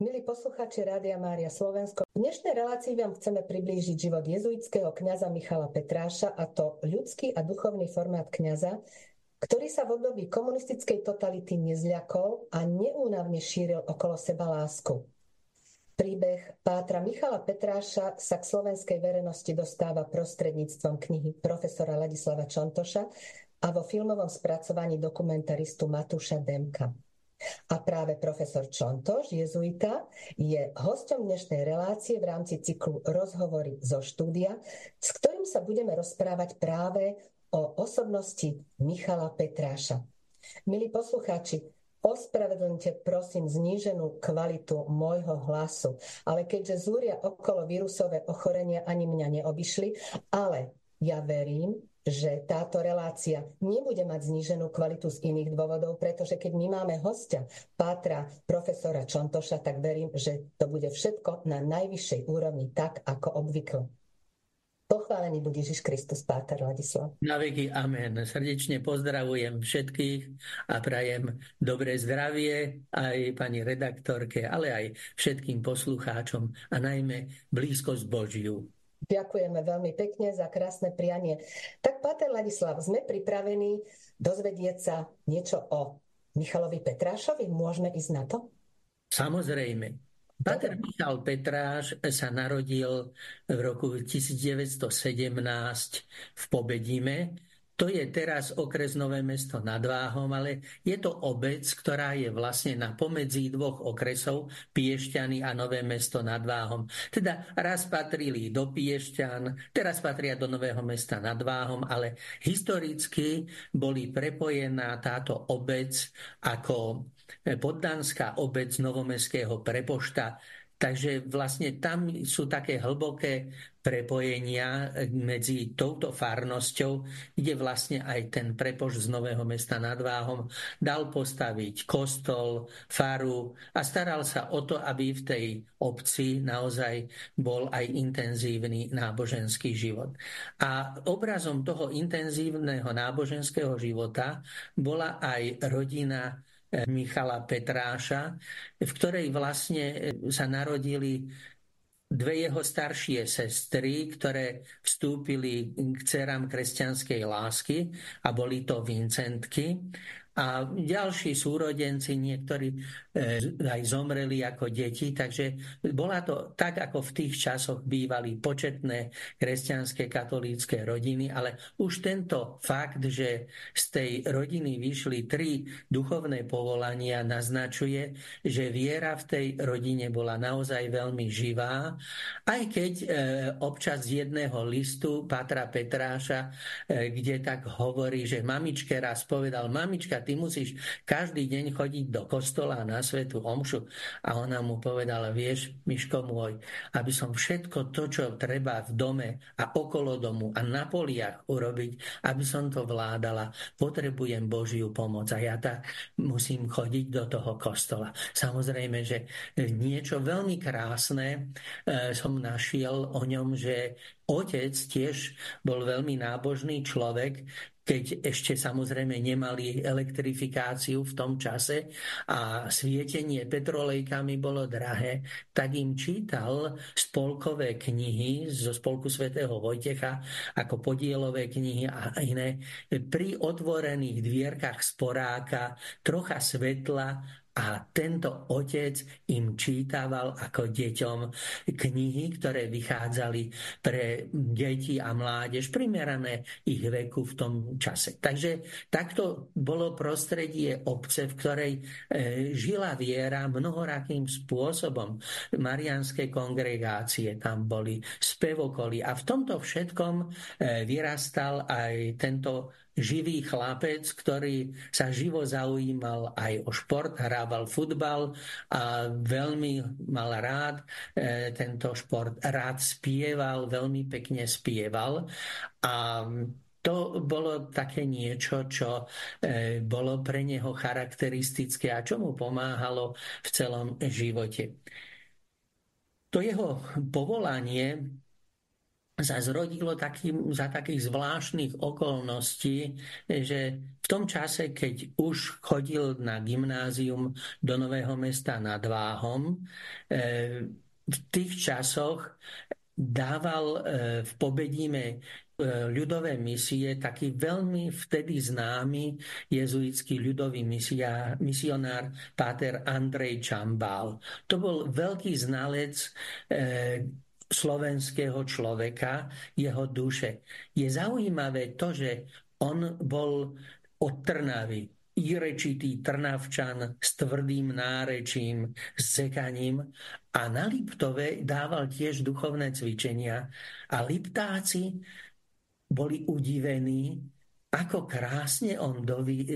Milí poslucháči Rádia Mária Slovensko, v dnešnej relácii vám chceme priblížiť život jezuitského kňaza Michala Petráša a to ľudský a duchovný formát kňaza, ktorý sa v období komunistickej totality nezľakol a neúnavne šíril okolo seba lásku. Príbeh Pátra Michala Petráša sa k slovenskej verejnosti dostáva prostredníctvom knihy profesora Ladislava Čontoša a vo filmovom spracovaní dokumentaristu Matúša Demka. A práve profesor Čontoš, jezuita, je hosťom dnešnej relácie v rámci cyklu Rozhovory zo štúdia, s ktorým sa budeme rozprávať práve o osobnosti Michala Petráša. Milí poslucháči, Ospravedlňte prosím zníženú kvalitu môjho hlasu, ale keďže zúria okolo vírusové ochorenia ani mňa neobyšli, ale ja verím, že táto relácia nebude mať zníženú kvalitu z iných dôvodov, pretože keď my máme hostia, Pátra, profesora Čontoša, tak verím, že to bude všetko na najvyššej úrovni, tak ako obvykle. Pochválený bude Ježiš Kristus, Páter Ladislav. Na veky amen. Srdečne pozdravujem všetkých a prajem dobré zdravie aj pani redaktorke, ale aj všetkým poslucháčom a najmä blízkosť Božiu. Ďakujeme veľmi pekne za krásne prianie. Tak, Pater Ladislav, sme pripravení dozvedieť sa niečo o Michalovi Petrášovi? Môžeme ísť na to? Samozrejme. Pater Michal Petráš sa narodil v roku 1917 v Pobedime to je teraz okres Nové mesto nad Váhom, ale je to obec, ktorá je vlastne na pomedzi dvoch okresov, Piešťany a Nové mesto nad Váhom. Teda raz patrili do Piešťan, teraz patria do Nového mesta nad Váhom, ale historicky boli prepojená táto obec ako poddánska obec Novomestského prepošta Takže vlastne tam sú také hlboké prepojenia medzi touto farnosťou, kde vlastne aj ten prepoš z Nového mesta nad Váhom dal postaviť kostol, faru a staral sa o to, aby v tej obci naozaj bol aj intenzívny náboženský život. A obrazom toho intenzívneho náboženského života bola aj rodina Michala Petráša, v ktorej vlastne sa narodili dve jeho staršie sestry, ktoré vstúpili k dcerám kresťanskej lásky a boli to Vincentky a ďalší súrodenci, niektorí e, aj zomreli ako deti, takže bola to tak, ako v tých časoch bývali početné kresťanské katolícke rodiny, ale už tento fakt, že z tej rodiny vyšli tri duchovné povolania, naznačuje, že viera v tej rodine bola naozaj veľmi živá, aj keď e, občas z jedného listu Patra Petráša, e, kde tak hovorí, že mamičke raz povedal, mamička, ty musíš každý deň chodiť do kostola na svetu omšu. A ona mu povedala, vieš, Miško môj, aby som všetko to, čo treba v dome a okolo domu a na poliach urobiť, aby som to vládala, potrebujem Božiu pomoc. A ja tak musím chodiť do toho kostola. Samozrejme, že niečo veľmi krásne e, som našiel o ňom, že otec tiež bol veľmi nábožný človek, keď ešte samozrejme nemali elektrifikáciu v tom čase a svietenie petrolejkami bolo drahé, tak im čítal spolkové knihy zo spolku svätého Vojtecha ako podielové knihy a iné. Pri otvorených dvierkach sporáka trocha svetla a tento otec im čítaval ako deťom knihy, ktoré vychádzali pre deti a mládež, primerané ich veku v tom čase. Takže takto bolo prostredie obce, v ktorej e, žila viera mnohorakým spôsobom. Marianské kongregácie tam boli, spevokoly a v tomto všetkom e, vyrastal aj tento živý chlapec, ktorý sa živo zaujímal aj o šport, hrával futbal a veľmi mal rád e, tento šport. Rád spieval, veľmi pekne spieval a to bolo také niečo, čo e, bolo pre neho charakteristické a čo mu pomáhalo v celom živote. To jeho povolanie sa zrodilo taký, za takých zvláštnych okolností, že v tom čase, keď už chodil na gymnázium do Nového mesta nad Váhom, e, v tých časoch dával e, v Pobedíme e, ľudové misie taký veľmi vtedy známy jezuitský ľudový misia, misionár páter Andrej Čambál. To bol veľký znalec slovenského človeka, jeho duše. Je zaujímavé to, že on bol od Trnavy, írečitý Trnavčan s tvrdým nárečím, s cekaním a na Liptove dával tiež duchovné cvičenia. A Liptáci boli udivení, ako krásne on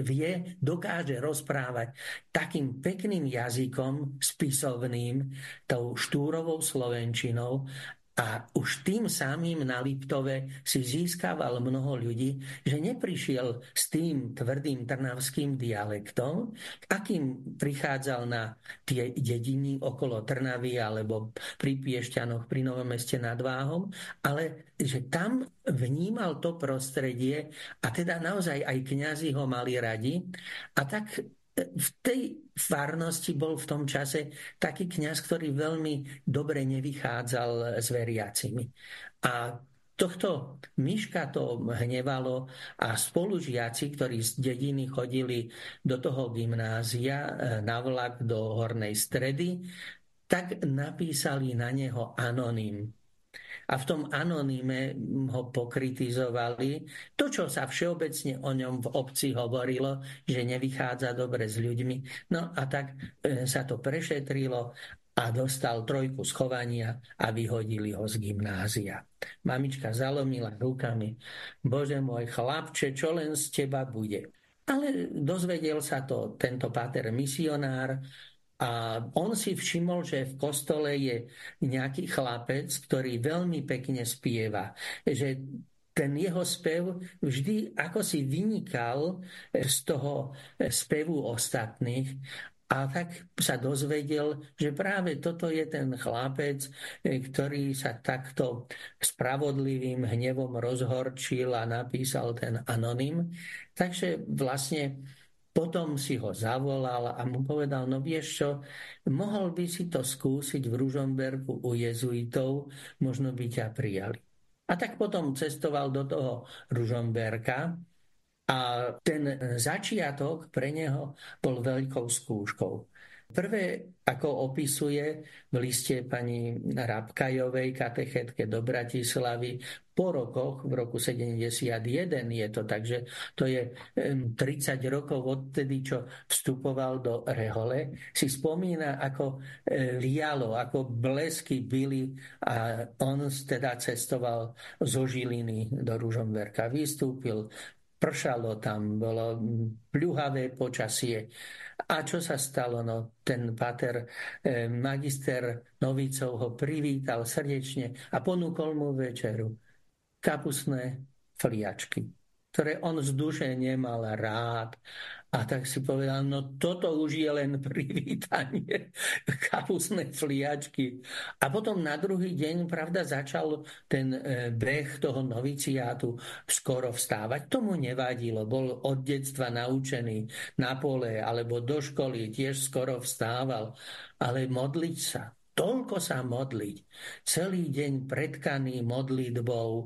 vie, dokáže rozprávať takým pekným jazykom, spisovným, tou štúrovou slovenčinou a už tým samým na Liptove si získaval mnoho ľudí, že neprišiel s tým tvrdým trnavským dialektom, akým prichádzal na tie dediny okolo Trnavy alebo pri Piešťanoch, pri Novom meste nad Váhom, ale že tam vnímal to prostredie a teda naozaj aj kňazi ho mali radi. A tak v tej farnosti bol v tom čase taký kňaz, ktorý veľmi dobre nevychádzal s veriacimi. A tohto myška to hnevalo a spolužiaci, ktorí z dediny chodili do toho gymnázia e, na vlak do Hornej stredy, tak napísali na neho anonym a v tom anoníme ho pokritizovali. To, čo sa všeobecne o ňom v obci hovorilo, že nevychádza dobre s ľuďmi. No a tak e, sa to prešetrilo a dostal trojku schovania a vyhodili ho z gymnázia. Mamička zalomila rukami. Bože môj chlapče, čo len z teba bude. Ale dozvedel sa to tento páter misionár, a on si všimol, že v kostole je nejaký chlapec, ktorý veľmi pekne spieva. Že ten jeho spev vždy ako si vynikal z toho spevu ostatných. A tak sa dozvedel, že práve toto je ten chlapec, ktorý sa takto spravodlivým hnevom rozhorčil a napísal ten anonym. Takže vlastne potom si ho zavolal a mu povedal, no vieš čo, mohol by si to skúsiť v Ružomberku u jezuitov, možno by ťa prijali. A tak potom cestoval do toho Ružomberka a ten začiatok pre neho bol veľkou skúškou. Prvé, ako opisuje v liste pani Rabkajovej, katechetke do Bratislavy, po rokoch, v roku 71 je to, takže to je 30 rokov odtedy, čo vstupoval do Rehole, si spomína, ako e, lialo, ako blesky byli a on teda cestoval zo Žiliny do Ružomberka. Vystúpil, pršalo tam, bolo pľuhavé počasie. A čo sa stalo? No, ten pater, eh, magister Novicov ho privítal srdečne a ponúkol mu večeru kapusné fliačky, ktoré on z duše nemal rád. A tak si povedal, no toto už je len privítanie, kapusné fliačky. A potom na druhý deň, pravda, začal ten e, beh toho noviciátu skoro vstávať. Tomu nevadilo, bol od detstva naučený na pole alebo do školy, tiež skoro vstával. Ale modliť sa, toľko sa modliť. Celý deň predkaný modlitbou e,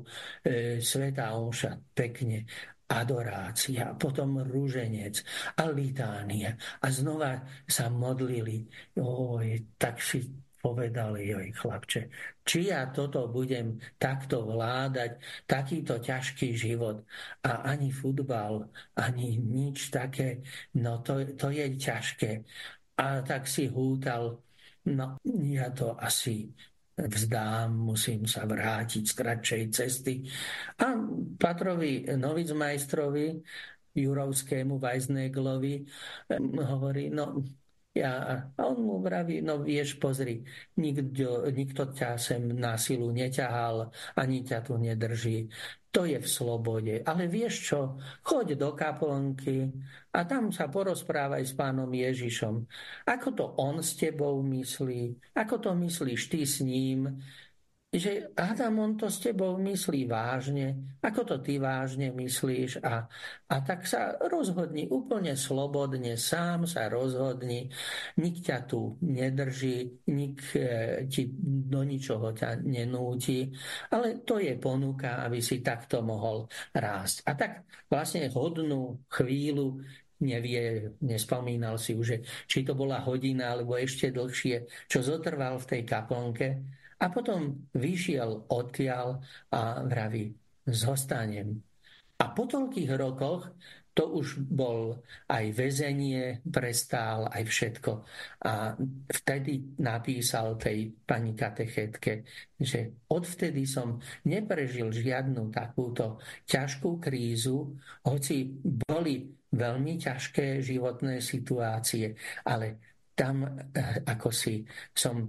Sveta Omša pekne adorácia, potom rúženec a litánia. A znova sa modlili. Oj, tak si povedali, joj chlapče, či ja toto budem takto vládať, takýto ťažký život a ani futbal, ani nič také, no to, to je ťažké. A tak si hútal, No, ja to asi vzdám, musím sa vrátiť z kratšej cesty. A Patrovi Novicmajstrovi, Jurovskému Weisneglovi, hovorí, no ja, a on mu vraví, no vieš, pozri, nikto, nikto ťa sem na silu neťahal, ani ťa tu nedrží to je v slobode. Ale vieš čo, choď do kaplnky a tam sa porozprávaj s pánom Ježišom. Ako to on s tebou myslí, ako to myslíš ty s ním. Že Adam, on to s tebou myslí vážne, ako to ty vážne myslíš? A, a tak sa rozhodni úplne slobodne, sám sa rozhodni, nik ťa tu nedrží, nik e, ti do ničoho ťa nenúti, ale to je ponuka, aby si takto mohol rásť. A tak vlastne hodnú chvíľu nevie, nespomínal si už, či to bola hodina alebo ešte dlhšie, čo zotrval v tej kaplnke, a potom vyšiel odtiaľ a vraví, zostanem. A po toľkých rokoch to už bol aj väzenie, prestál, aj všetko. A vtedy napísal tej pani katechetke, že odvtedy som neprežil žiadnu takúto ťažkú krízu, hoci boli veľmi ťažké životné situácie, ale tam eh, ako si som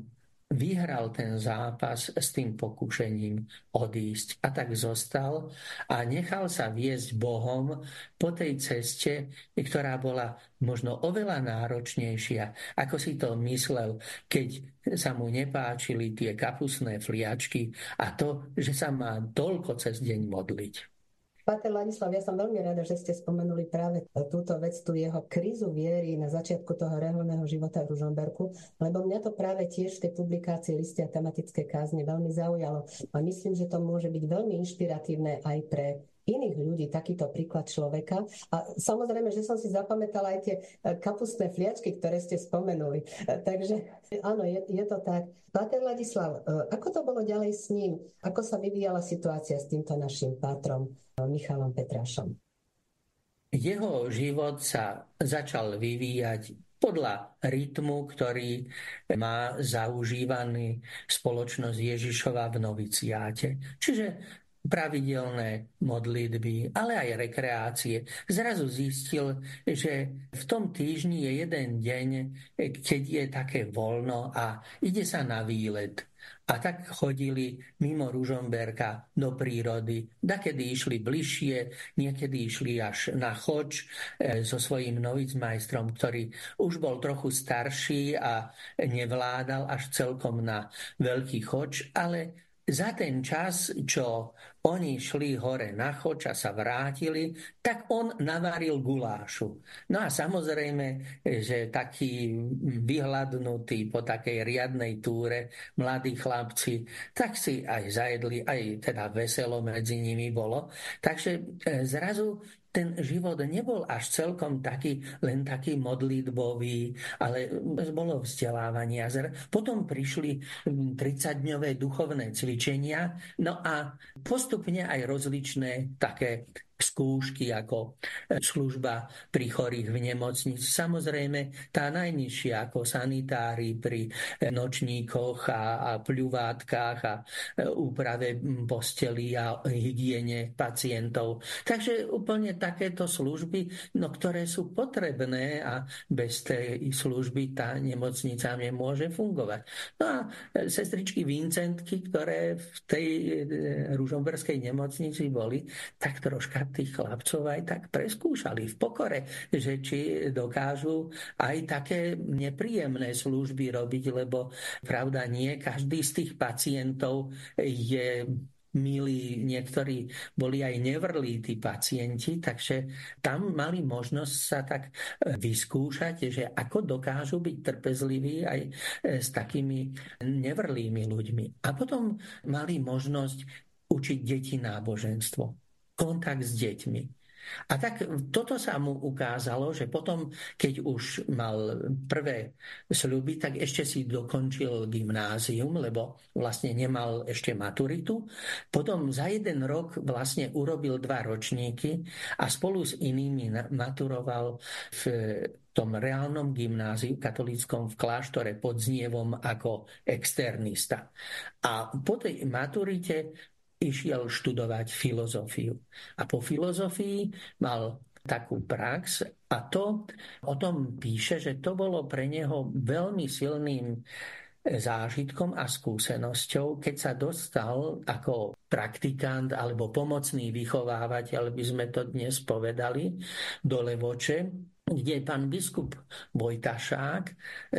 vyhral ten zápas s tým pokúšením odísť. A tak zostal a nechal sa viesť Bohom po tej ceste, ktorá bola možno oveľa náročnejšia, ako si to myslel, keď sa mu nepáčili tie kapusné fliačky a to, že sa má toľko cez deň modliť. Pater Ladislav, ja som veľmi rada, že ste spomenuli práve túto vec, tú jeho krízu viery na začiatku toho reholného života v Ružomberku, lebo mňa to práve tiež v tej publikácii listia tematické kázne veľmi zaujalo. A myslím, že to môže byť veľmi inšpiratívne aj pre iných ľudí takýto príklad človeka. A samozrejme, že som si zapamätala aj tie e, kapustné fliačky, ktoré ste spomenuli. E, takže áno, je, je to tak. Pater Ladislav, e, ako to bolo ďalej s ním? Ako sa vyvíjala situácia s týmto našim pátrom Michalom Petrášom? Jeho život sa začal vyvíjať podľa rytmu, ktorý má zaužívaný spoločnosť Ježišova v noviciáte. Čiže pravidelné modlitby, ale aj rekreácie. Zrazu zistil, že v tom týždni je jeden deň, keď je také voľno a ide sa na výlet. A tak chodili mimo Ružomberka do prírody. Dakedy išli bližšie, niekedy išli až na choč e, so svojím novicmajstrom, ktorý už bol trochu starší a nevládal až celkom na veľký choč, ale za ten čas, čo oni šli hore na choč a sa vrátili, tak on navaril gulášu. No a samozrejme, že taký vyhľadnutý po takej riadnej túre mladí chlapci, tak si aj zajedli, aj teda veselo medzi nimi bolo. Takže e, zrazu ten život nebol až celkom taký, len taký modlitbový, ale bolo vzdelávanie. Potom prišli 30-dňové duchovné cvičenia, no a postupne aj rozličné také skúšky ako e, služba pri chorých v nemocnici. Samozrejme, tá najnižšia ako sanitári pri e, nočníkoch a, a pľuvátkach a e, úprave posteli a hygiene pacientov. Takže úplne takéto služby, no, ktoré sú potrebné a bez tej služby tá nemocnica nemôže fungovať. No a sestričky Vincentky, ktoré v tej ružomberskej nemocnici boli, tak troška tých chlapcov aj tak preskúšali v pokore, že či dokážu aj také nepríjemné služby robiť, lebo pravda nie každý z tých pacientov je milí, niektorí boli aj nevrlí tí pacienti, takže tam mali možnosť sa tak vyskúšať, že ako dokážu byť trpezliví aj s takými nevrlými ľuďmi. A potom mali možnosť učiť deti náboženstvo kontakt s deťmi. A tak toto sa mu ukázalo, že potom, keď už mal prvé sľuby, tak ešte si dokončil gymnázium, lebo vlastne nemal ešte maturitu. Potom za jeden rok vlastne urobil dva ročníky a spolu s inými maturoval v tom reálnom gymnáziu katolíckom v kláštore pod Znievom ako externista. A po tej maturite išiel študovať filozofiu. A po filozofii mal takú prax a to o tom píše, že to bolo pre neho veľmi silným zážitkom a skúsenosťou, keď sa dostal ako praktikant alebo pomocný vychovávateľ, by sme to dnes povedali, do Levoče, kde pán biskup Vojtašák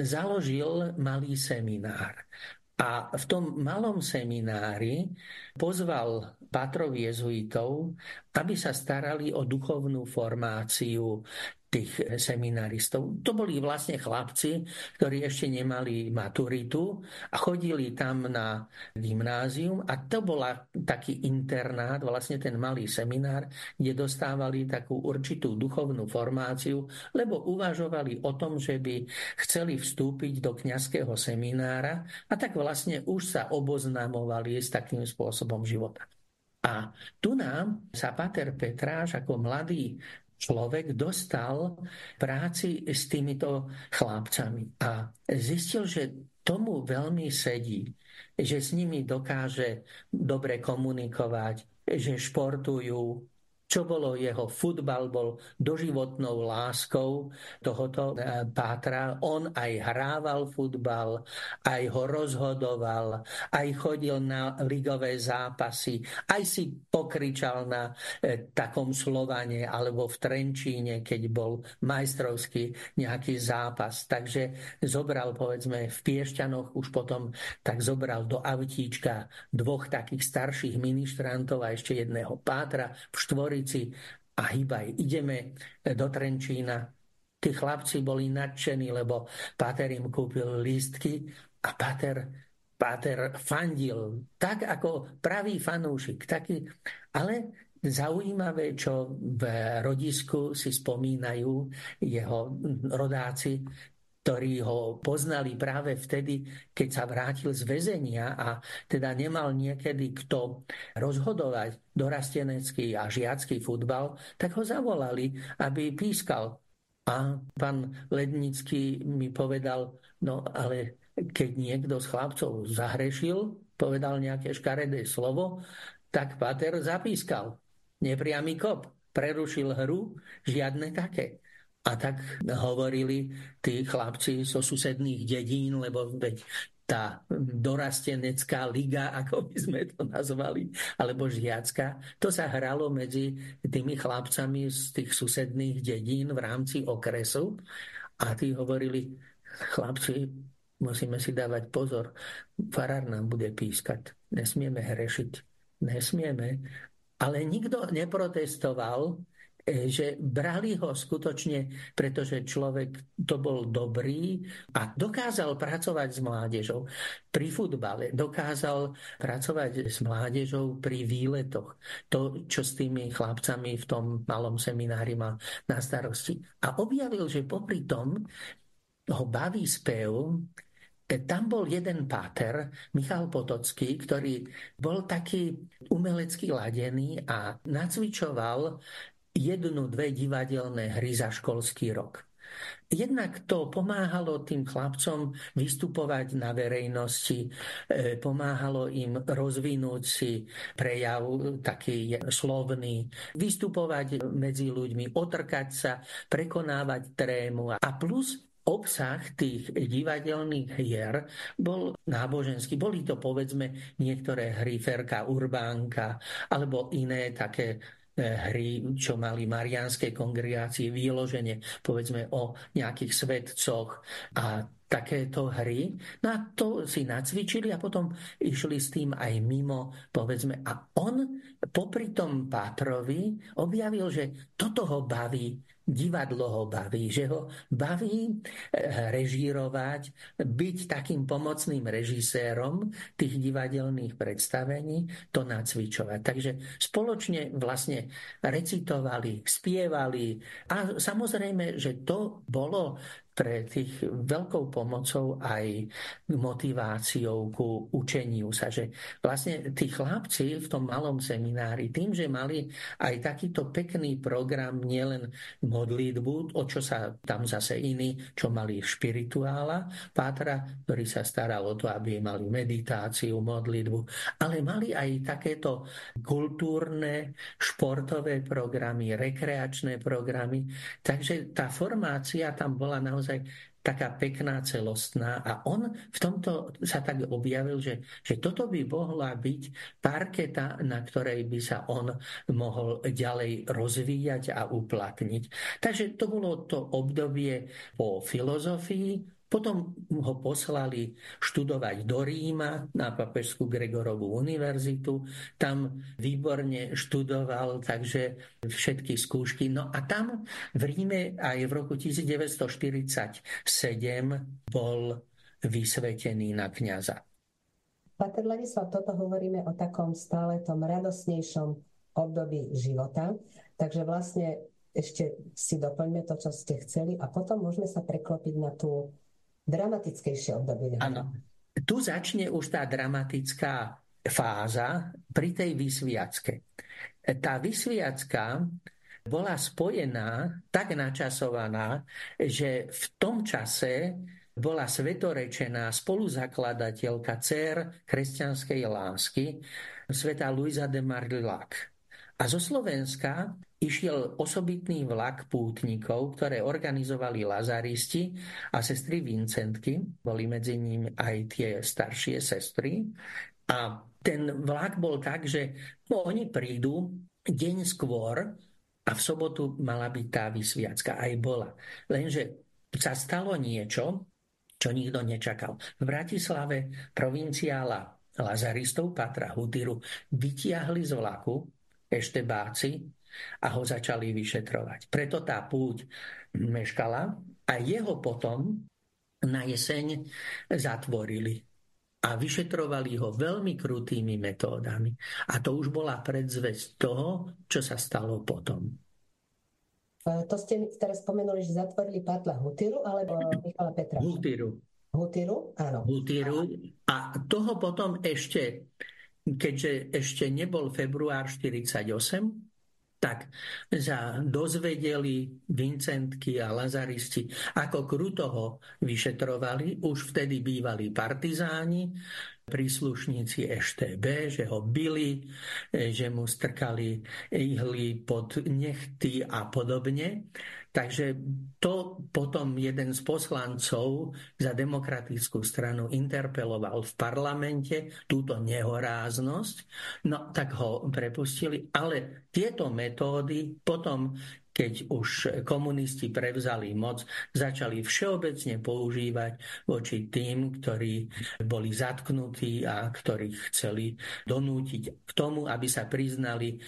založil malý seminár. A v tom malom seminári pozval patrov jezuitov, aby sa starali o duchovnú formáciu tých seminaristov. To boli vlastne chlapci, ktorí ešte nemali maturitu a chodili tam na gymnázium a to bola taký internát, vlastne ten malý seminár, kde dostávali takú určitú duchovnú formáciu, lebo uvažovali o tom, že by chceli vstúpiť do kňazského seminára a tak vlastne už sa oboznamovali s takým spôsobom života. A tu nám sa Pater Petráš ako mladý človek dostal práci s týmito chlapcami a zistil, že tomu veľmi sedí, že s nimi dokáže dobre komunikovať, že športujú, čo bolo jeho futbal, bol doživotnou láskou tohoto e, Pátra. On aj hrával futbal, aj ho rozhodoval, aj chodil na ligové zápasy, aj si pokričal na e, takom Slovane alebo v Trenčíne, keď bol majstrovský nejaký zápas. Takže zobral, povedzme, v Piešťanoch už potom tak zobral do autíčka dvoch takých starších ministrantov a ešte jedného Pátra v Štvori Bystrici a hýbaj, ideme do Trenčína. Tí chlapci boli nadšení, lebo Páter im kúpil lístky a Páter, Páter fandil, tak ako pravý fanúšik. Taký, ale zaujímavé, čo v rodisku si spomínajú jeho rodáci, ktorí ho poznali práve vtedy, keď sa vrátil z väzenia a teda nemal niekedy kto rozhodovať dorastenecký a žiacký futbal, tak ho zavolali, aby pískal. A pán Lednický mi povedal, no ale keď niekto z chlapcov zahrešil, povedal nejaké škaredé slovo, tak Pater zapískal. Nepriamy kop. Prerušil hru, žiadne také. A tak hovorili tí chlapci zo susedných dedín, lebo veď tá dorastenecká liga, ako by sme to nazvali, alebo žiacka, to sa hralo medzi tými chlapcami z tých susedných dedín v rámci okresu. A tí hovorili, chlapci, musíme si dávať pozor, farár nám bude pískať, nesmieme hrešiť, nesmieme. Ale nikto neprotestoval, že brali ho skutočne, pretože človek to bol dobrý a dokázal pracovať s mládežou pri futbale, dokázal pracovať s mládežou pri výletoch. To, čo s tými chlapcami v tom malom seminári mal na starosti. A objavil, že popri tom ho baví spev, e, tam bol jeden páter, Michal Potocký, ktorý bol taký umelecky ladený a nacvičoval jednu, dve divadelné hry za školský rok. Jednak to pomáhalo tým chlapcom vystupovať na verejnosti, e, pomáhalo im rozvinúť si prejav taký slovný, vystupovať medzi ľuďmi, otrkať sa, prekonávať trému a plus obsah tých divadelných hier bol náboženský. Boli to povedzme niektoré hry Ferka Urbánka alebo iné také hry, čo mali marianské kongregácie, výloženie, povedzme o nejakých svetcoch a takéto hry. No a to si nacvičili a potom išli s tým aj mimo, povedzme. A on popri tom Pátrovi objavil, že toto ho baví, divadlo ho baví, že ho baví eh, režírovať, byť takým pomocným režisérom tých divadelných predstavení, to nacvičovať. Takže spoločne vlastne recitovali, spievali a samozrejme, že to bolo pre tých veľkou pomocou aj motiváciou ku učeniu sa, že vlastne tí chlapci v tom malom seminári, tým, že mali aj takýto pekný program, nielen modlitbu, o čo sa tam zase iní, čo mali špirituála, Pátra, ktorý sa staral o to, aby mali meditáciu, modlitbu, ale mali aj takéto kultúrne, športové programy, rekreačné programy, takže tá formácia tam bola naozaj taká pekná, celostná a on v tomto sa tak objavil, že, že toto by mohla byť parketa, na ktorej by sa on mohol ďalej rozvíjať a uplatniť. Takže to bolo to obdobie po filozofii, Potom ho poslali študovať do Ríma na Papežskú Gregorovú univerzitu. Tam výborne študoval, takže všetky skúšky. No a tam v Ríme aj v roku 1947 bol vysvetený na kňaza. Pater Ladislav, toto hovoríme o takom stále tom radosnejšom období života. Takže vlastne ešte si doplňme to, čo ste chceli a potom môžeme sa preklopiť na tú dramatickejšie obdobie. Áno. Tu začne už tá dramatická fáza pri tej vysviacke. Tá vysviacka bola spojená, tak načasovaná, že v tom čase bola svetorečená spoluzakladateľka dcer kresťanskej lásky, sveta Luisa de Marillac. A zo Slovenska išiel osobitný vlak pútnikov, ktoré organizovali lazaristi a sestry Vincentky. Boli medzi nimi aj tie staršie sestry. A ten vlak bol tak, že no, oni prídu deň skôr a v sobotu mala byť tá vysviacka. Aj bola. Lenže sa stalo niečo, čo nikto nečakal. V Bratislave provinciála lazaristov Patra Hutyru vytiahli z vlaku eštebáci a ho začali vyšetrovať. Preto tá púť meškala a jeho potom na jeseň zatvorili a vyšetrovali ho veľmi krutými metódami. A to už bola predzvesť toho, čo sa stalo potom. To ste teraz spomenuli, že zatvorili Patla Hutiru alebo Michala Petra? Hutiru. Hutiru, áno. Hutiru. A toho potom ešte keďže ešte nebol február 48, tak sa dozvedeli Vincentky a Lazaristi, ako kruto ho vyšetrovali. Už vtedy bývali partizáni, príslušníci EŠTB, že ho byli, že mu strkali ihly pod nechty a podobne. Takže to potom jeden z poslancov za demokratickú stranu interpeloval v parlamente, túto nehoráznosť, no tak ho prepustili. Ale tieto metódy potom keď už komunisti prevzali moc, začali všeobecne používať voči tým, ktorí boli zatknutí a ktorých chceli donútiť k tomu, aby sa priznali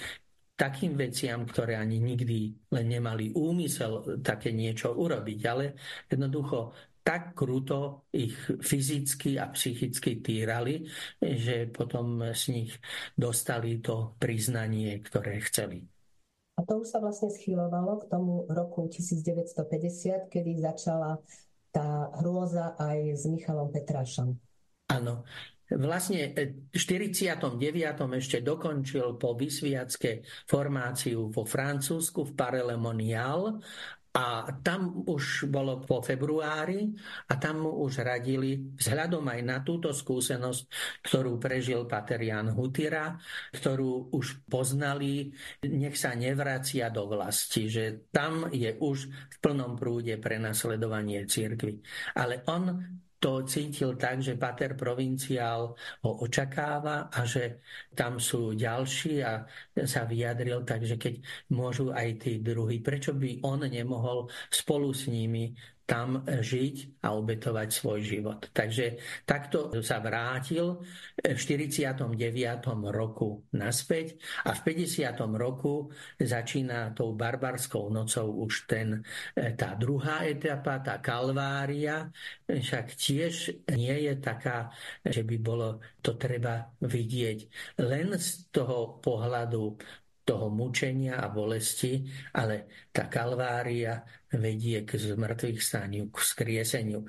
takým veciam, ktoré ani nikdy len nemali úmysel také niečo urobiť, ale jednoducho tak kruto ich fyzicky a psychicky týrali, že potom z nich dostali to priznanie, ktoré chceli. A to už sa vlastne schylovalo k tomu roku 1950, kedy začala tá hrôza aj s Michalom Petrášom. Áno, Vlastne v 49. ešte dokončil po vysviacké formáciu vo Francúzsku v Parelemonial a tam už bolo po februári a tam mu už radili vzhľadom aj na túto skúsenosť, ktorú prežil Pater Jan Hutira, ktorú už poznali, nech sa nevracia do vlasti, že tam je už v plnom prúde prenasledovanie cirkvy. Ale on to cítil tak, že pater provinciál ho očakáva a že tam sú ďalší a sa vyjadril tak, že keď môžu aj tí druhí, prečo by on nemohol spolu s nimi tam žiť a obetovať svoj život. Takže takto sa vrátil v 49. roku naspäť a v 50. roku začína tou barbarskou nocou už ten, tá druhá etapa, tá kalvária, však tiež nie je taká, že by bolo to treba vidieť len z toho pohľadu toho mučenia a bolesti, ale tá kalvária vedie k zmrtvých staniu, k skrieseniu.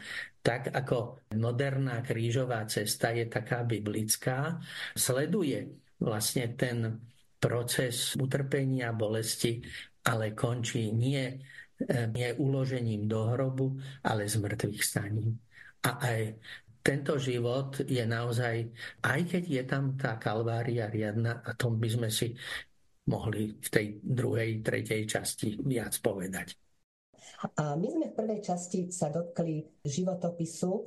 Tak ako moderná krížová cesta je taká biblická, sleduje vlastne ten proces utrpenia, bolesti, ale končí nie, eh, nie uložením do hrobu, ale zmrtvých staním. A aj tento život je naozaj, aj keď je tam tá kalvária riadna, a tom by sme si mohli v tej druhej, tretej časti viac povedať. A my sme v prvej časti sa dotkli životopisu e,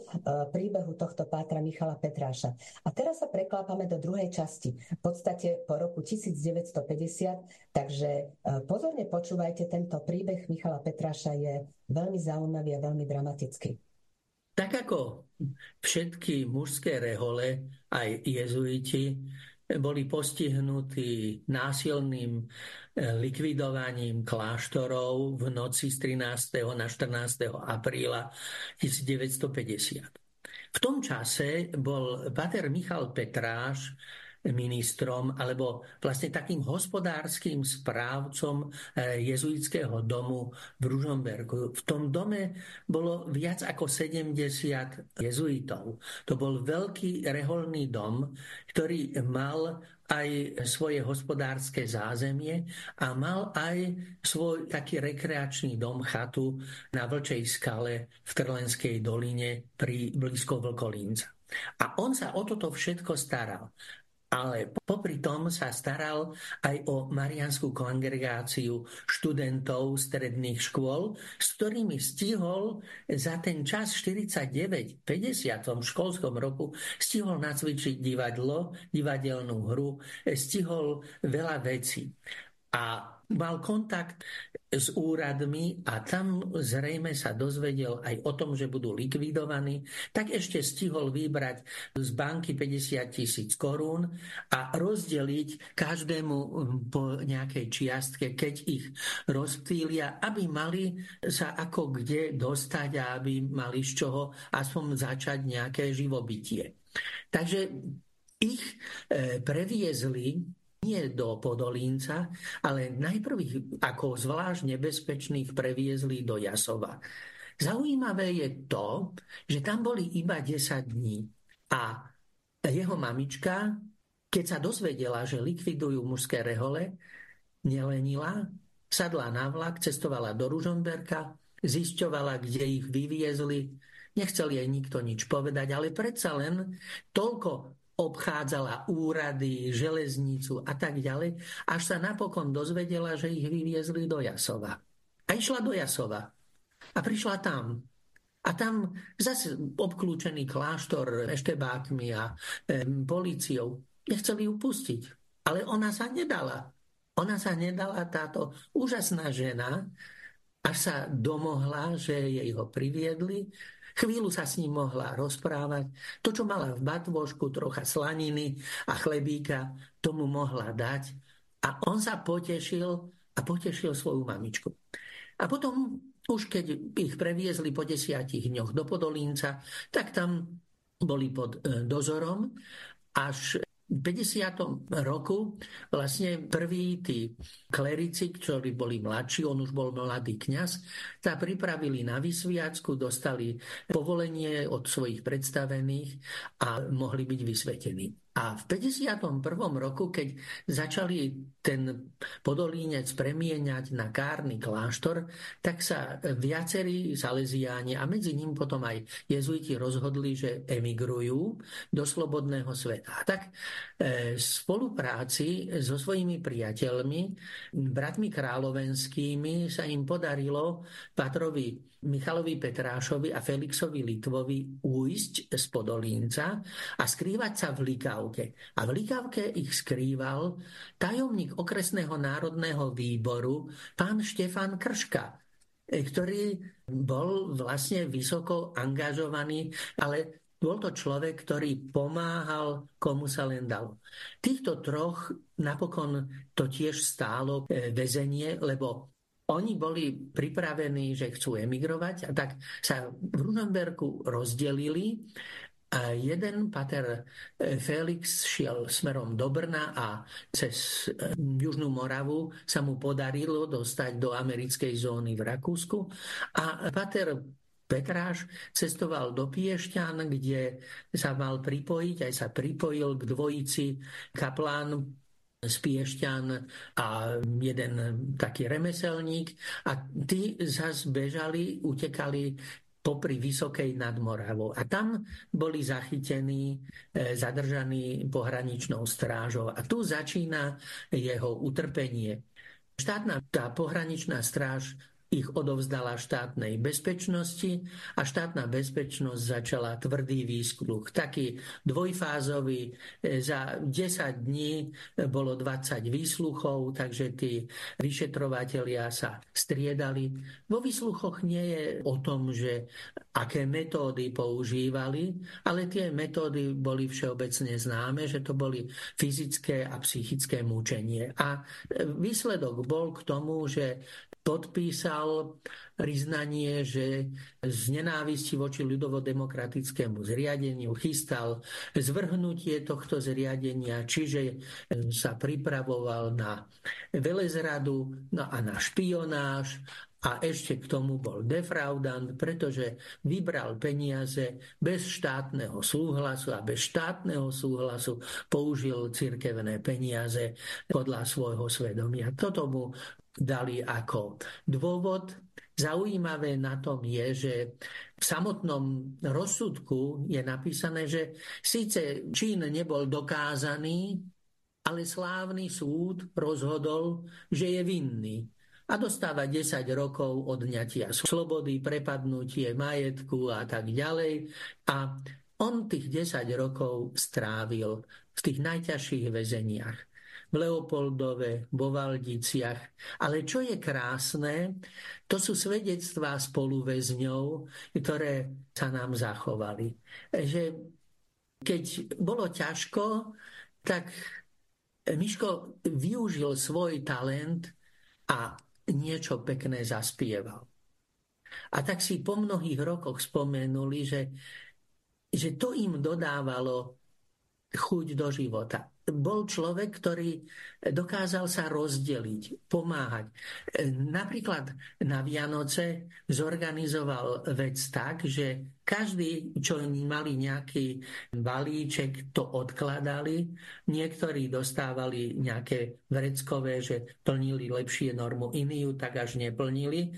príbehu tohto pátra Michala Petráša. A teraz sa preklápame do druhej časti, v podstate po roku 1950, takže e, pozorne počúvajte, tento príbeh Michala Petráša je veľmi zaujímavý a veľmi dramatický. Tak ako všetky mužské rehole, aj jezuiti, boli postihnutí násilným eh, likvidovaním kláštorov v noci z 13. na 14. apríla 1950. V tom čase bol pater Michal Petráš ministrom alebo vlastne takým hospodárským správcom eh, jezuitského domu v Ružomberku. V tom dome bolo viac ako 70 jezuitov. To bol veľký reholný dom, ktorý mal aj svoje hospodárske zázemie a mal aj svoj taký rekreačný dom, chatu na Vlčej skale v Trlenskej doline pri blízko Vlkolínca. A on sa o toto všetko staral ale popri tom sa staral aj o marianskú kongregáciu študentov stredných škôl, s ktorými stihol za ten čas 49, 50 v školskom roku, stihol nacvičiť divadlo, divadelnú hru, stihol veľa vecí. A mal kontakt s úradmi a tam zrejme sa dozvedel aj o tom, že budú likvidovaní, tak ešte stihol vybrať z banky 50 tisíc korún a rozdeliť každému po nejakej čiastke, keď ich rozptýlia, aby mali sa ako kde dostať a aby mali z čoho aspoň začať nejaké živobytie. Takže ich eh, previezli nie do Podolínca, ale najprv ich ako zvlášť nebezpečných previezli do Jasova. Zaujímavé je to, že tam boli iba 10 dní a jeho mamička, keď sa dozvedela, že likvidujú mužské rehole, nelenila, sadla na vlak, cestovala do Ružomberka, zisťovala, kde ich vyviezli. Nechcel jej nikto nič povedať, ale predsa len toľko obchádzala úrady, železnicu a tak ďalej, až sa napokon dozvedela, že ich vyviezli do Jasova. A išla do Jasova. A prišla tam. A tam zase obklúčený kláštor eštebákmi a e, policiou. Nechceli ju pustiť. Ale ona sa nedala. Ona sa nedala, táto úžasná žena, až sa domohla, že jej ho priviedli Chvíľu sa s ním mohla rozprávať. To, čo mala v batvošku, trocha slaniny a chlebíka, tomu mohla dať. A on sa potešil a potešil svoju mamičku. A potom, už keď ich previezli po desiatich dňoch do Podolínca, tak tam boli pod e, dozorom, až 50. roku vlastne prví tí klerici, ktorí boli mladší, on už bol mladý kňaz, sa pripravili na vysviacku, dostali povolenie od svojich predstavených a mohli byť vysvetení. A v 51. roku, keď začali ten podolínec premieňať na kárny kláštor, tak sa viacerí saleziáni a medzi ním potom aj jezuiti rozhodli, že emigrujú do slobodného sveta. Tak e, v spolupráci so svojimi priateľmi, bratmi královenskými, sa im podarilo patrovi Michalovi Petrášovi a Felixovi Litvovi ujsť z Podolínca a skrývať sa v Likavke. A v Likavke ich skrýval tajomník okresného národného výboru, pán Štefan Krška, ktorý bol vlastne vysoko angažovaný, ale bol to človek, ktorý pomáhal, komu sa len dalo. Týchto troch napokon to tiež stálo e, väzenie, lebo oni boli pripravení, že chcú emigrovať a tak sa v Ružomberku rozdelili a jeden pater e, Felix šiel smerom do Brna a cez e, Južnú Moravu sa mu podarilo dostať do americkej zóny v Rakúsku a pater Petráš cestoval do Piešťan, kde sa mal pripojiť, aj sa pripojil k dvojici kaplán z Piešťan a jeden taký remeselník a tí zase bežali, utekali popri Vysokej nad Moravou. A tam boli zachytení, e, zadržaní pohraničnou strážou. A tu začína jeho utrpenie. Štátna tá pohraničná stráž ich odovzdala štátnej bezpečnosti a štátna bezpečnosť začala tvrdý výskluch. Taký dvojfázový, e, za 10 dní bolo 20 výsluchov, takže tí vyšetrovatelia sa striedali. Vo výsluchoch nie je o tom, že aké metódy používali, ale tie metódy boli všeobecne známe, že to boli fyzické a psychické mučenie. A výsledok bol k tomu, že podpísal priznanie, že z nenávisti voči ľudovo-demokratickému zriadeniu chystal zvrhnutie tohto zriadenia, čiže sa pripravoval na velezradu no a na špionáž a ešte k tomu bol defraudant, pretože vybral peniaze bez štátneho súhlasu a bez štátneho súhlasu použil cirkevné peniaze podľa svojho svedomia. Toto mu dali ako dôvod. Zaujímavé na tom je, že v samotnom rozsudku je napísané, že síce čin nebol dokázaný, ale slávny súd rozhodol, že je vinný a dostáva 10 rokov odňatia slobody, prepadnutie majetku a tak ďalej. A on tých 10 rokov strávil v tých najťažších väzeniach v Leopoldove, vo Valdiciach. Ale čo je krásne, to sú svedectvá spoluväzňov, ktoré sa nám zachovali. Že keď bolo ťažko, tak Miško využil svoj talent a niečo pekné zaspieval. A tak si po mnohých rokoch spomenuli, že, že to im dodávalo chuť do života bol človek, ktorý dokázal sa rozdeliť, pomáhať. Napríklad na Vianoce zorganizoval vec tak, že každý, čo mali nejaký balíček, to odkladali. Niektorí dostávali nejaké vreckové, že plnili lepšie normu, iní ju tak až neplnili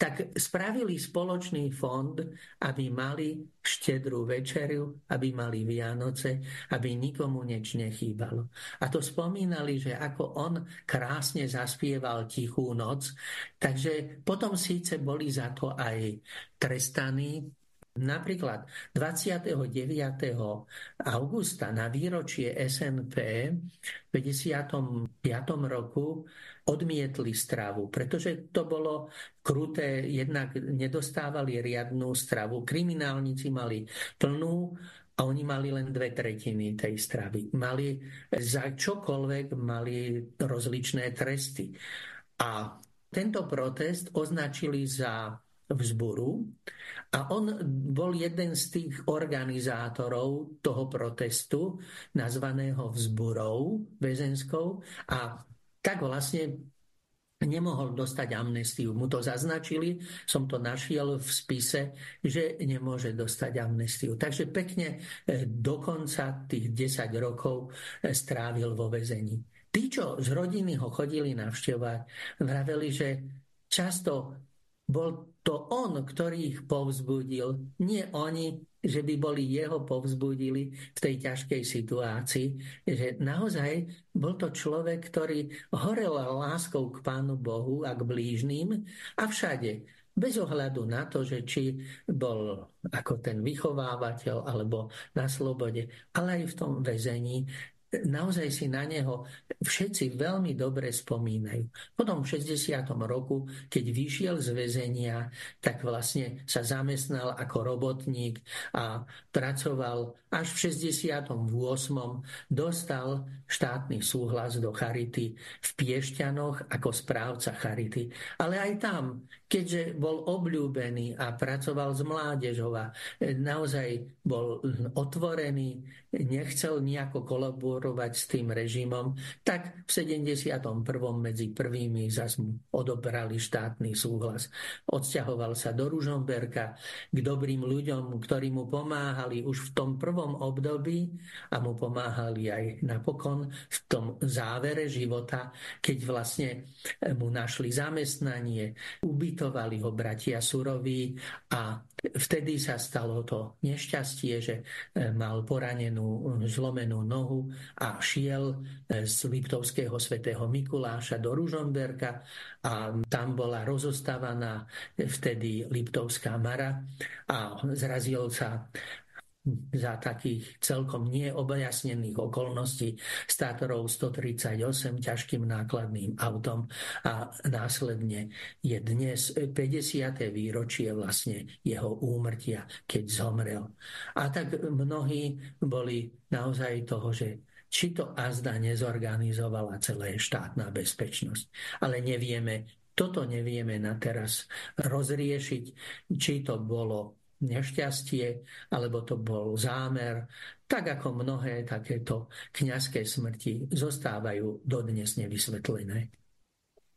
tak spravili spoločný fond, aby mali štedrú večeriu, aby mali Vianoce, aby nikomu nič nechýbalo. A to spomínali, že ako on krásne zaspieval Tichú noc, takže potom síce boli za to aj trestaní, Napríklad 29. augusta na výročie SNP v 55. roku odmietli stravu, pretože to bolo kruté, jednak nedostávali riadnú stravu. Kriminálnici mali plnú a oni mali len dve tretiny tej stravy. Mali za čokoľvek mali rozličné tresty. A tento protest označili za vzburu a on bol jeden z tých organizátorov toho protestu, nazvaného vzburou väzenskou a tak vlastne nemohol dostať amnestiu. Mu to zaznačili, som to našiel v spise, že nemôže dostať amnestiu. Takže pekne e, dokonca tých 10 rokov e, strávil vo väzení. Tí, čo z rodiny ho chodili navštevovať, vraveli, že často bol to on, ktorý ich povzbudil, nie oni, že by boli jeho povzbudili v tej ťažkej situácii. Že naozaj bol to človek, ktorý horel láskou k Pánu Bohu a k blížným a všade bez ohľadu na to, že či bol ako ten vychovávateľ alebo na slobode, ale aj v tom väzení naozaj si na neho všetci veľmi dobre spomínajú. Potom v 60. roku, keď vyšiel z väzenia, tak vlastne sa zamestnal ako robotník a pracoval až v 68. dostal štátny súhlas do Charity v Piešťanoch ako správca Charity. Ale aj tam, keďže bol obľúbený a pracoval s mládežou a naozaj bol otvorený, nechcel nejako kolaborovať s tým režimom, tak v 71. medzi prvými zas mu odobrali štátny súhlas. Odsťahoval sa do Ružomberka k dobrým ľuďom, ktorí mu pomáhali už v tom prvom období a mu pomáhali aj napokon v tom závere života, keď vlastne mu našli zamestnanie, ubytovanie, ubytovali ho bratia Suroví a vtedy sa stalo to nešťastie, že e, mal poranenú zlomenú nohu a šiel e, z Liptovského svätého Mikuláša do Ružomberka a tam bola rozostávaná vtedy Liptovská Mara a zrazil sa za takých celkom neobjasnených okolností s Tátorou 138 ťažkým nákladným autom a následne je dnes 50. výročie vlastne jeho úmrtia, keď zomrel. A tak mnohí boli naozaj toho, že či to azda nezorganizovala celé štátna bezpečnosť. Ale nevieme, toto nevieme na teraz rozriešiť, či to bolo nešťastie, alebo to bol zámer, tak ako mnohé takéto kňazské smrti zostávajú dodnes nevysvetlené.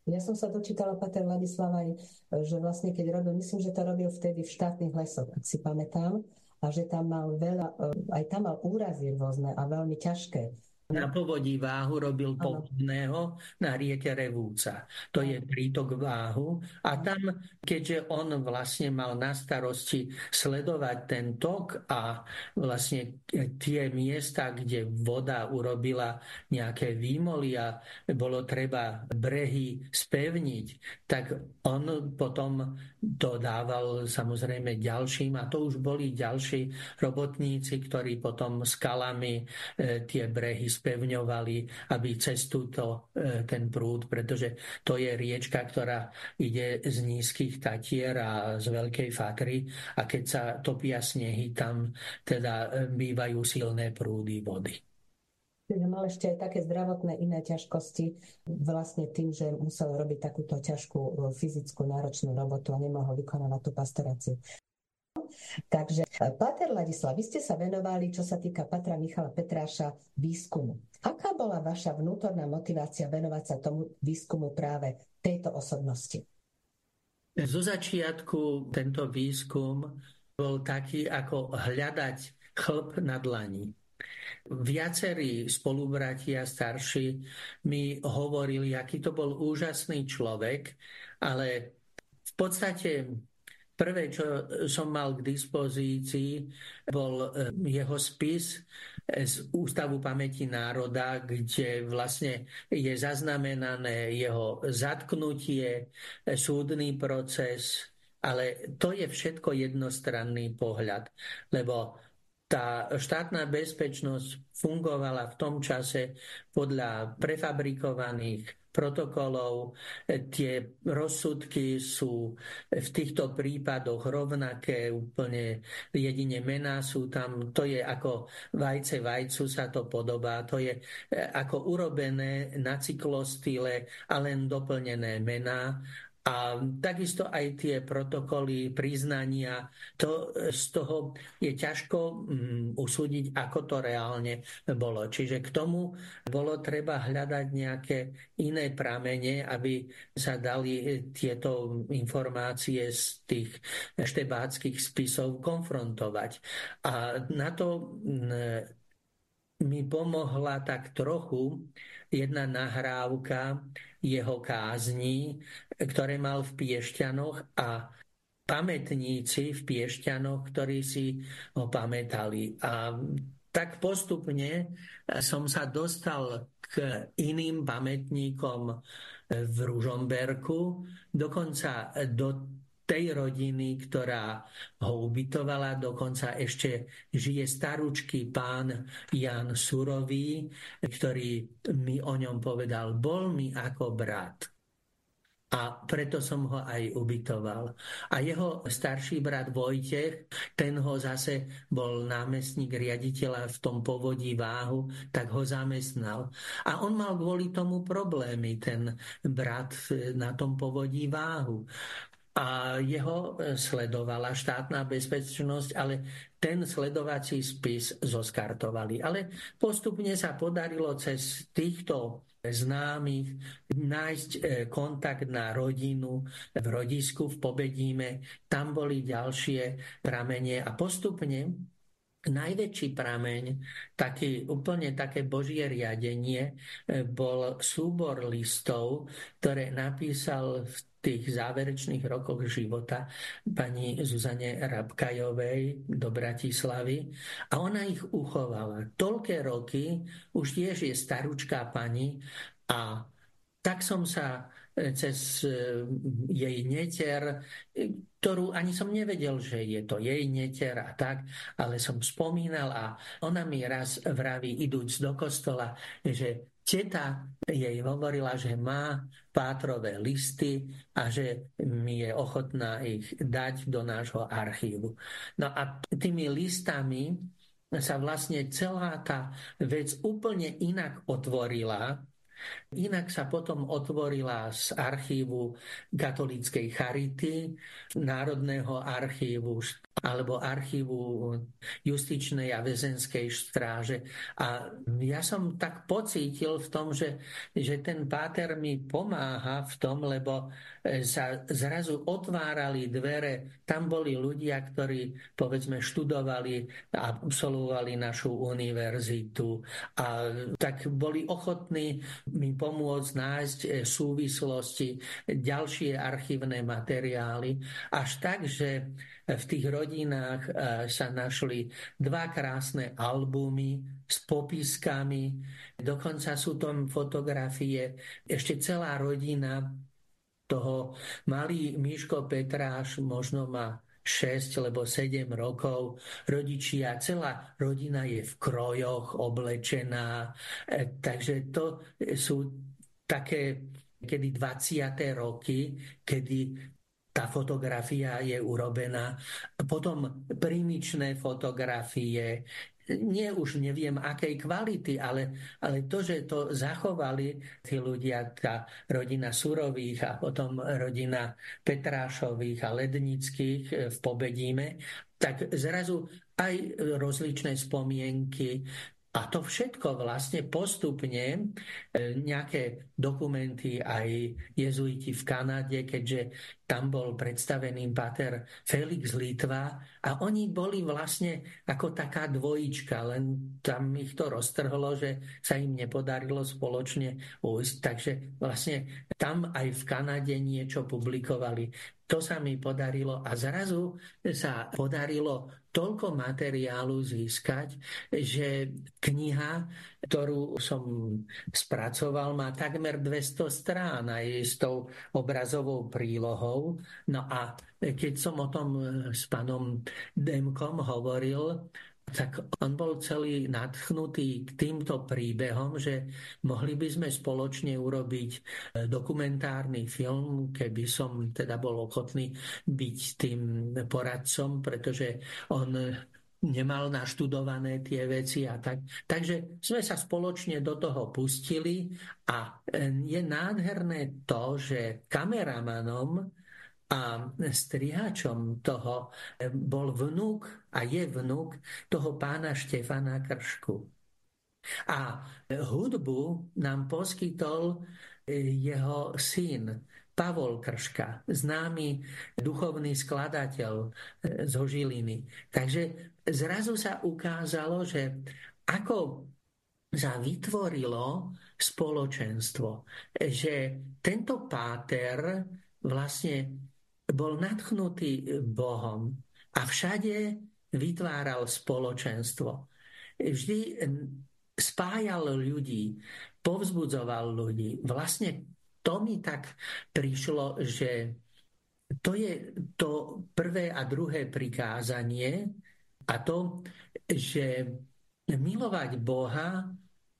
Ja som sa dočítala, Pater Ladislav, aj, že vlastne keď robil, myslím, že to robil vtedy v štátnych lesoch, ak si pamätám, a že tam mal veľa, aj tam mal úrazy rôzne a veľmi ťažké na povodí váhu robil povodného na rieke Revúca. To je prítok váhu. A tam, keďže on vlastne mal na starosti sledovať ten tok a vlastne tie miesta, kde voda urobila nejaké výmoly a bolo treba brehy spevniť, tak on potom to dával samozrejme ďalším a to už boli ďalší robotníci, ktorí potom skalami e, tie brehy spevňovali, aby cez túto e, ten prúd, pretože to je riečka, ktorá ide z nízkych Tatier a z Veľkej Fatry a keď sa topia snehy, tam teda e, bývajú silné prúdy vody. Čiže mal ešte aj také zdravotné iné ťažkosti vlastne tým, že musel robiť takúto ťažkú e, fyzickú náročnú robotu a nemohol vykonávať tú pastoráciu. Takže, e, Pater Ladislav, vy ste sa venovali, čo sa týka Patra Michala Petráša, výskumu. Aká bola vaša vnútorná motivácia venovať sa tomu výskumu práve tejto osobnosti? Zo začiatku tento výskum bol taký, ako hľadať chlp na dlani. Viacerí spolubratia starší mi hovorili, aký to bol úžasný človek, ale v podstate Prvé, čo som mal k dispozícii, bol e, jeho spis z Ústavu pamäti národa, kde vlastne je zaznamenané jeho zatknutie, súdny proces, ale to je všetko jednostranný pohľad, lebo tá štátna bezpečnosť fungovala v tom čase podľa prefabrikovaných protokolov. Tie rozsudky sú v týchto prípadoch rovnaké, úplne jedine mená sú tam. To je ako vajce vajcu sa to podobá. To je e, ako urobené na cyklostyle a len doplnené mená a takisto aj tie protokoly priznania, to, z toho je ťažko um, usúdiť, ako to reálne bolo. Čiže k tomu bolo treba hľadať nejaké iné pramene, aby sa dali tieto informácie z tých štebáckých spisov konfrontovať. A na to mi pomohla tak trochu jedna nahrávka jeho kázni, ktoré mal v Piešťanoch a pamätníci v Piešťanoch, ktorí si ho pamätali. A tak postupne som sa dostal k iným pamätníkom v Ružomberku, dokonca do tej rodiny, ktorá ho ubytovala. Dokonca ešte žije staručký pán Jan Surový, ktorý mi o ňom povedal, bol mi ako brat. A preto som ho aj ubytoval. A jeho starší brat Vojtech, ten ho zase bol námestník riaditeľa v tom povodí váhu, tak ho zamestnal. A on mal kvôli tomu problémy, ten brat na tom povodí váhu a jeho e, sledovala štátna bezpečnosť, ale ten sledovací spis zoskartovali. Ale postupne sa podarilo cez týchto známych nájsť e, kontakt na rodinu v rodisku v Pobedíme. Tam boli ďalšie pramene a postupne najväčší prameň, taký, úplne také božie riadenie, e, bol súbor listov, ktoré napísal v tých záverečných rokoch života pani Zuzane Rabkajovej do Bratislavy a ona ich uchovala. Toľké roky, už tiež je staručká pani a tak som sa cez e, jej neter, e, ktorú ani som nevedel, že je to jej neter a tak, ale som spomínal a ona mi raz vraví, idúc do kostola, že teta jej hovorila, že má pátrové listy a že mi je ochotná ich dať do nášho archívu. No a tými listami sa vlastne celá tá vec úplne inak otvorila, Inak sa potom otvorila z archívu katolíckej charity, Národného archívu alebo archívu justičnej a väzenskej stráže. A ja som tak pocítil v tom, že, že ten páter mi pomáha v tom, lebo sa zrazu otvárali dvere. Tam boli ľudia, ktorí povedzme študovali a absolvovali našu univerzitu a tak boli ochotní mi pomôcť nájsť e, súvislosti, ďalšie archívne materiály, až tak, že v tých rodinách e, sa našli dva krásne albumy s popiskami, dokonca sú tam fotografie, ešte celá rodina toho malý Miško Petráš možno má 6 alebo 7 rokov. Rodičia, celá rodina je v krojoch oblečená. E, takže to sú také kedy 20. roky, kedy tá fotografia je urobená. Potom prímičné fotografie, nie už neviem akej kvality, ale, ale to, že to zachovali tí ľudia, tá rodina Surových a potom rodina Petrášových a Lednických v Pobedíme, tak zrazu aj rozličné spomienky, a to všetko vlastne postupne e, nejaké dokumenty aj jezuiti v Kanade, keďže tam bol predstavený pater Felix Litva a oni boli vlastne ako taká dvojička, len tam ich to roztrhlo, že sa im nepodarilo spoločne ujsť. Takže vlastne tam aj v Kanade niečo publikovali. To sa mi podarilo a zrazu sa podarilo toľko materiálu získať, že kniha, ktorú som spracoval, má takmer 200 strán aj s tou obrazovou prílohou. No a keď som o tom s pánom Demkom hovoril, tak on bol celý nadchnutý k týmto príbehom, že mohli by sme spoločne urobiť e, dokumentárny film, keby som teda bol ochotný byť tým poradcom, pretože on nemal naštudované tie veci a tak. Takže sme sa spoločne do toho pustili a e, je nádherné to, že kameramanom a strihačom toho eh, bol vnúk a je vnúk toho pána Štefana Kršku. A hudbu nám poskytol eh, jeho syn Pavol Krška, známy duchovný skladateľ eh, z Žiliny. Takže zrazu sa ukázalo, že ako sa vytvorilo spoločenstvo, že tento páter vlastne bol nadchnutý Bohom a všade vytváral spoločenstvo. Vždy spájal ľudí, povzbudzoval ľudí. Vlastne to mi tak prišlo, že to je to prvé a druhé prikázanie a to, že milovať Boha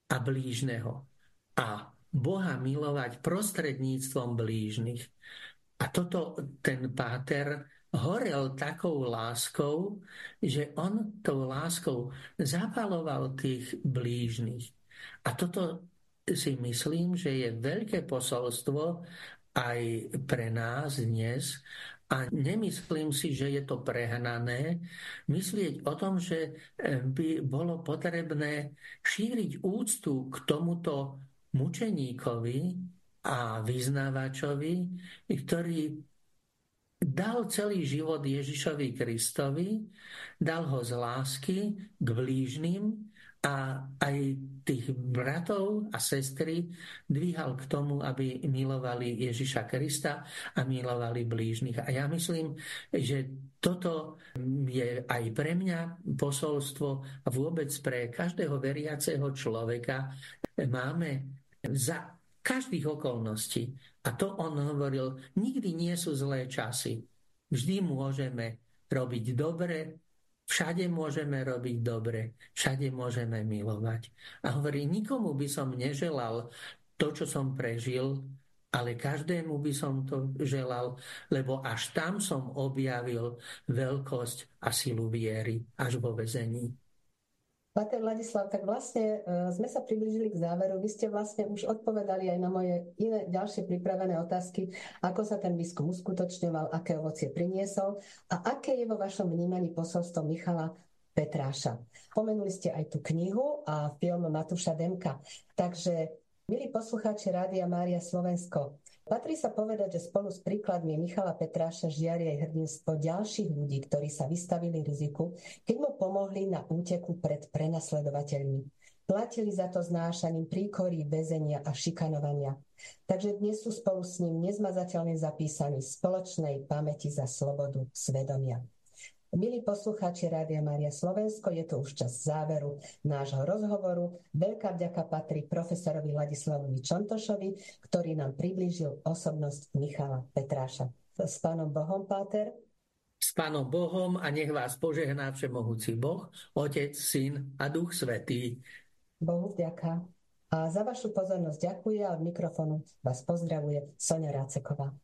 a blížneho a Boha milovať prostredníctvom blížnych. A toto ten páter horel takou láskou, že on tou láskou zapaloval tých blížnych. A toto si myslím, že je veľké posolstvo aj pre nás dnes. A nemyslím si, že je to prehnané myslieť o tom, že by bolo potrebné šíriť úctu k tomuto mučeníkovi, a vyznávačovi, ktorý dal celý život Ježišovi Kristovi, dal ho z lásky k blížnym a aj tých bratov a sestry dvíhal k tomu, aby milovali Ježiša Krista a milovali blížnych. A ja myslím, že toto je aj pre mňa posolstvo a vôbec pre každého veriaceho človeka. Máme za každých okolností, a to on hovoril, nikdy nie sú zlé časy. Vždy môžeme robiť dobre, Všade môžeme robiť dobre, všade môžeme milovať. A hovorí, nikomu by som neželal to, čo som prežil, ale každému by som to želal, lebo až tam som objavil veľkosť a silu viery, až vo vezení. Pater Ladislav, tak vlastne uh, sme sa priblížili k záveru. Vy ste vlastne už odpovedali aj na moje iné ďalšie pripravené otázky, ako sa ten výskum uskutočňoval, aké ovocie priniesol a aké je vo vašom vnímaní posolstvo Michala Petráša. Pomenuli ste aj tú knihu a film Matúša Demka. Takže, milí poslucháči Rádia Mária Slovensko, Patrí sa povedať, že spolu s príkladmi Michala Petráša žiari aj hrdinstvo ďalších ľudí, ktorí sa vystavili riziku, keď mu pomohli na úteku pred prenasledovateľmi. Platili za to znášaním príkorí, väzenia a šikanovania. Takže dnes sú spolu s ním nezmazateľne zapísaní v spoločnej pamäti za slobodu svedomia. Milí poslucháči Rádia Maria Slovensko, je to už čas záveru nášho rozhovoru. Veľká vďaka patrí profesorovi Ladislavovi Čontošovi, ktorý nám priblížil osobnosť Michala Petráša. S pánom Bohom, Páter. S pánom Bohom a nech vás požehná všemohúci Boh, Otec, Syn a Duch Svetý. Bohu vďaka. A za vašu pozornosť ďakujem a od mikrofonu vás pozdravuje Sonia Ráceková.